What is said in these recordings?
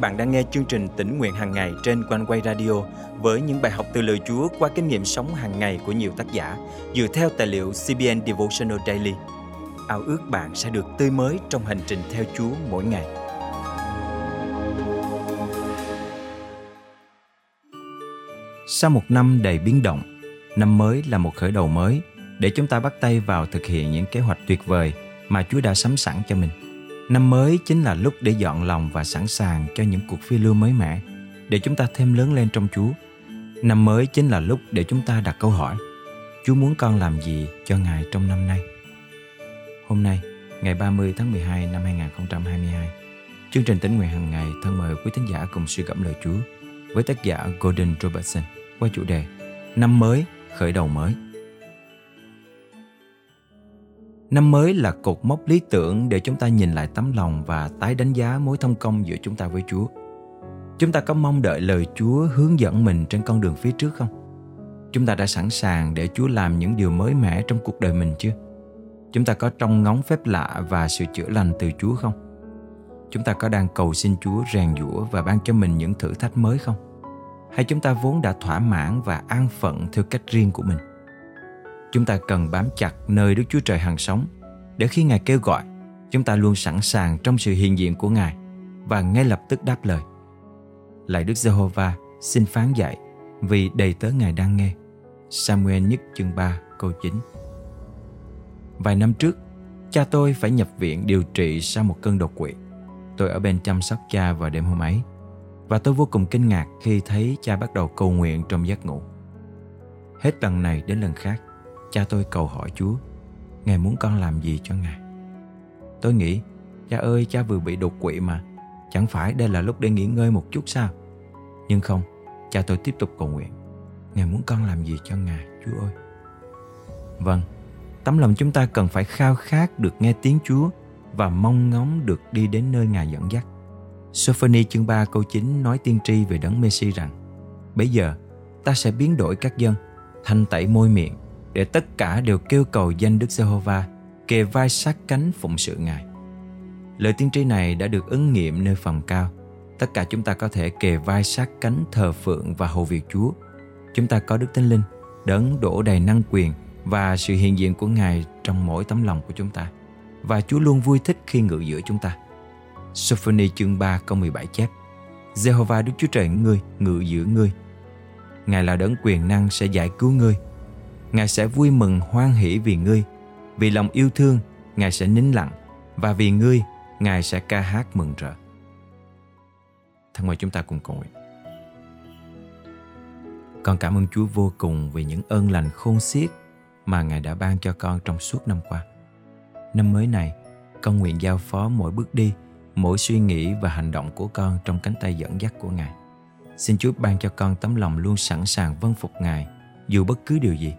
bạn đang nghe chương trình tỉnh nguyện hàng ngày trên quanh quay radio với những bài học từ lời Chúa qua kinh nghiệm sống hàng ngày của nhiều tác giả dựa theo tài liệu CBN Devotional Daily. Ao ước bạn sẽ được tươi mới trong hành trình theo Chúa mỗi ngày. Sau một năm đầy biến động, năm mới là một khởi đầu mới để chúng ta bắt tay vào thực hiện những kế hoạch tuyệt vời mà Chúa đã sắm sẵn cho mình. Năm mới chính là lúc để dọn lòng và sẵn sàng cho những cuộc phiêu lưu mới mẻ, để chúng ta thêm lớn lên trong Chúa. Năm mới chính là lúc để chúng ta đặt câu hỏi, Chúa muốn con làm gì cho Ngài trong năm nay? Hôm nay, ngày 30 tháng 12 năm 2022, chương trình tính nguyện hàng ngày thân mời quý thính giả cùng suy gẫm lời Chúa với tác giả Gordon Robertson qua chủ đề Năm mới, khởi đầu mới. Năm mới là cột mốc lý tưởng để chúng ta nhìn lại tấm lòng và tái đánh giá mối thông công giữa chúng ta với Chúa. Chúng ta có mong đợi lời Chúa hướng dẫn mình trên con đường phía trước không? Chúng ta đã sẵn sàng để Chúa làm những điều mới mẻ trong cuộc đời mình chưa? Chúng ta có trông ngóng phép lạ và sự chữa lành từ Chúa không? Chúng ta có đang cầu xin Chúa rèn giũa và ban cho mình những thử thách mới không? Hay chúng ta vốn đã thỏa mãn và an phận theo cách riêng của mình? Chúng ta cần bám chặt nơi Đức Chúa Trời hàng sống để khi Ngài kêu gọi, chúng ta luôn sẵn sàng trong sự hiện diện của Ngài và ngay lập tức đáp lời. Lạy Đức Giê-hô-va, xin phán dạy vì đầy tớ Ngài đang nghe. Samuel nhất chương 3 câu 9 Vài năm trước, cha tôi phải nhập viện điều trị sau một cơn đột quỵ. Tôi ở bên chăm sóc cha vào đêm hôm ấy và tôi vô cùng kinh ngạc khi thấy cha bắt đầu cầu nguyện trong giấc ngủ. Hết lần này đến lần khác, cha tôi cầu hỏi Chúa, Ngài muốn con làm gì cho Ngài? Tôi nghĩ, cha ơi cha vừa bị đột quỵ mà, chẳng phải đây là lúc để nghỉ ngơi một chút sao? Nhưng không, cha tôi tiếp tục cầu nguyện, Ngài muốn con làm gì cho Ngài, Chúa ơi? Vâng, tấm lòng chúng ta cần phải khao khát được nghe tiếng Chúa và mong ngóng được đi đến nơi Ngài dẫn dắt. Sophoni chương 3 câu 9 nói tiên tri về đấng Messi rằng Bây giờ ta sẽ biến đổi các dân Thanh tẩy môi miệng để tất cả đều kêu cầu danh Đức Giê-hô-va, Kề vai sát cánh phụng sự Ngài. Lời tiên tri này đã được ứng nghiệm nơi phòng cao. Tất cả chúng ta có thể kề vai sát cánh thờ phượng và hầu việc Chúa. Chúng ta có Đức Thánh Linh, Đấng đổ đầy năng quyền Và sự hiện diện của Ngài trong mỗi tấm lòng của chúng ta. Và Chúa luôn vui thích khi ngự giữa chúng ta. Sophoni chương 3 câu 17 chép Jehovah Đức Chúa Trời ngươi, ngự giữa ngươi. Ngài là đấng quyền năng sẽ giải cứu ngươi. Ngài sẽ vui mừng hoan hỷ vì ngươi Vì lòng yêu thương Ngài sẽ nín lặng Và vì ngươi Ngài sẽ ca hát mừng rỡ Thân mời chúng ta cùng cầu nguyện Con cảm ơn Chúa vô cùng vì những ơn lành khôn xiết mà Ngài đã ban cho con trong suốt năm qua. Năm mới này, con nguyện giao phó mỗi bước đi mỗi suy nghĩ và hành động của con trong cánh tay dẫn dắt của Ngài. Xin Chúa ban cho con tấm lòng luôn sẵn sàng vâng phục Ngài dù bất cứ điều gì.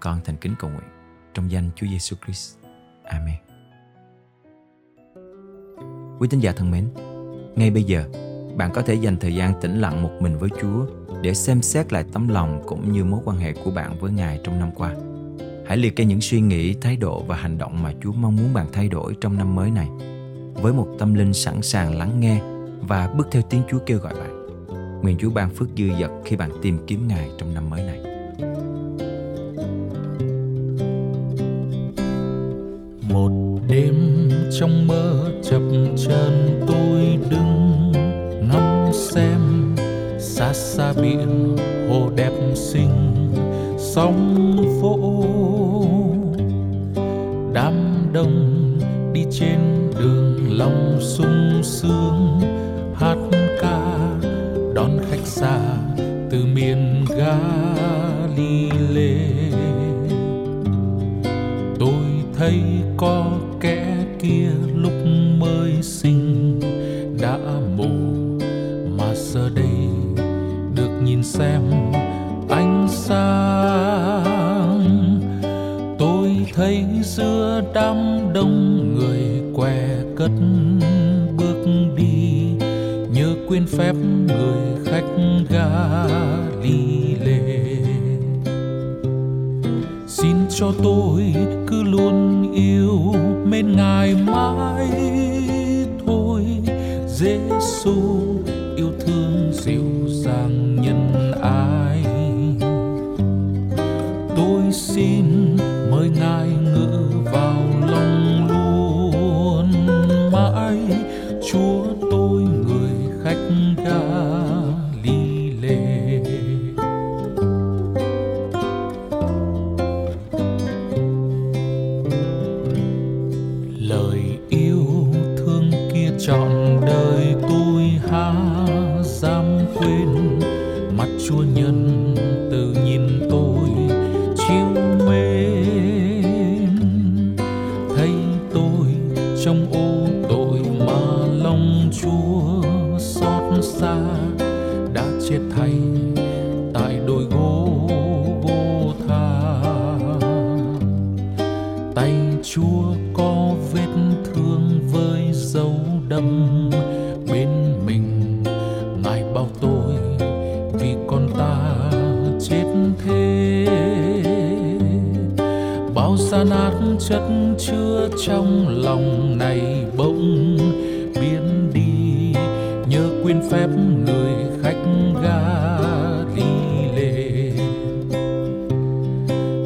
Con thành kính cầu nguyện trong danh Chúa Giêsu Christ. Amen. Quý tín giả thân mến, ngay bây giờ, bạn có thể dành thời gian tĩnh lặng một mình với Chúa để xem xét lại tấm lòng cũng như mối quan hệ của bạn với Ngài trong năm qua. Hãy liệt kê những suy nghĩ, thái độ và hành động mà Chúa mong muốn bạn thay đổi trong năm mới này với một tâm linh sẵn sàng lắng nghe và bước theo tiếng Chúa kêu gọi bạn. Nguyện Chúa ban phước dư dật khi bạn tìm kiếm Ngài trong năm mới này. Trong mơ chập chân tôi đứng ngắm xem xa xa biển hồ đẹp xinh sóng vỗ đám đông đi trên đường lòng sung sướng, hát người xin cho tôi cứ luôn yêu mến ngài mãi thôi. Giêsu yêu thương dịu dàng nhân ái. Tôi xin mời ngài lời yêu thương kia trọn đời tôi há dám quên mặt chúa nhân từ nhìn tôi chiếu mến. Thấy tôi trong ô tội mà lòng chúa xót xa, đã chết thay bao nát chất chứa trong lòng này bỗng biến đi. Nhớ quyên phép người khách ga đi lệ.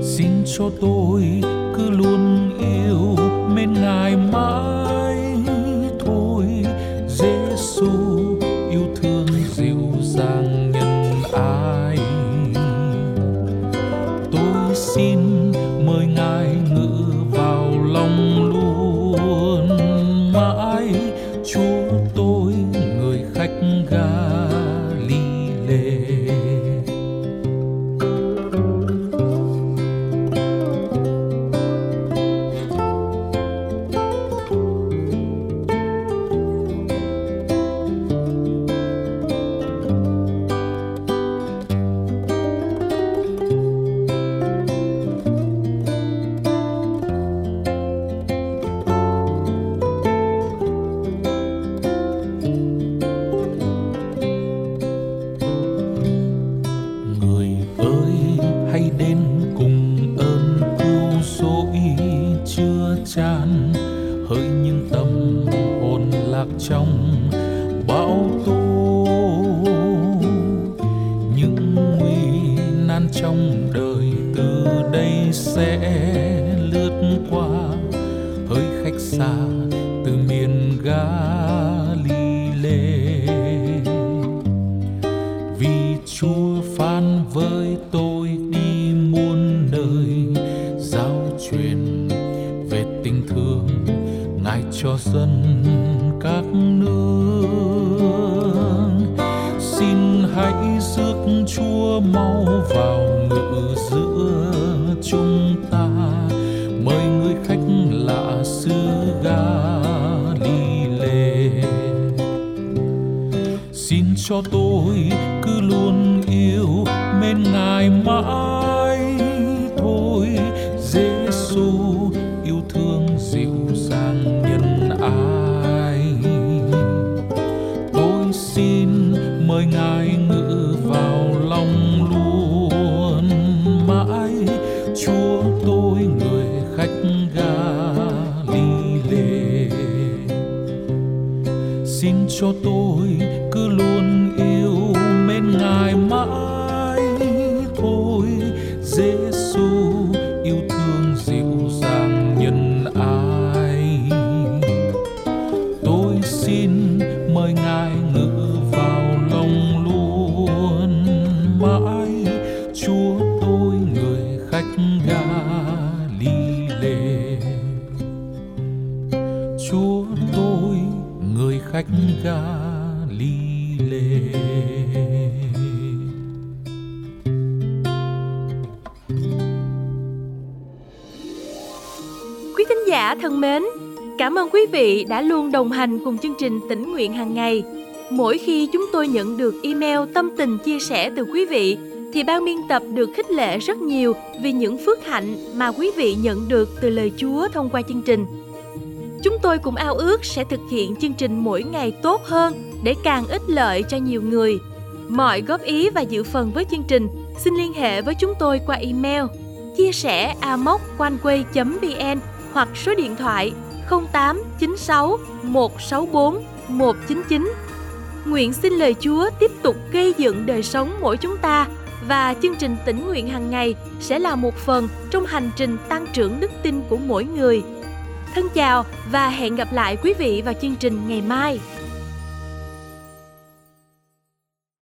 Xin cho tôi cứ luôn yêu mến ngài mãi trong bão tố. Những nguy nan trong đời từ đây sẽ lướt qua. Hơi khách xa từ miền Galilee vì Chúa phán với tôi đi muôn nơi, giao truyền về tình thương Ngài cho dân Chúa mau vào ngự giữa chúng ta. Mời người khách lạ xứ Galilee xin cho tôi cứ luôn yêu, mến ngài mãi. Cho tôi, cứ luôn yêu mến ngài mãi. Thôi Giêsu yêu thương dịu dàng nhân ái. Tôi xin mời ngài Quý thính giả thân mến, cảm ơn quý vị đã luôn đồng hành cùng chương trình tỉnh nguyện hàng ngày. Mỗi khi chúng tôi nhận được email tâm tình chia sẻ từ quý vị thì ban biên tập được khích lệ rất nhiều vì những phước hạnh mà quý vị nhận được từ lời Chúa thông qua chương trình. Chúng tôi cũng ao ước sẽ thực hiện chương trình mỗi ngày tốt hơn để càng ích lợi cho nhiều người. Mọi góp ý và dự phần với chương trình, xin liên hệ với chúng tôi qua email chia sẻ amoconeway.vn hoặc số điện thoại 0896 164 199. Nguyện xin lời Chúa tiếp tục gây dựng đời sống mỗi chúng ta và chương trình tỉnh nguyện hàng ngày sẽ là một phần trong hành trình tăng trưởng đức tin của mỗi người. Thân chào và hẹn gặp lại quý vị vào chương trình ngày mai.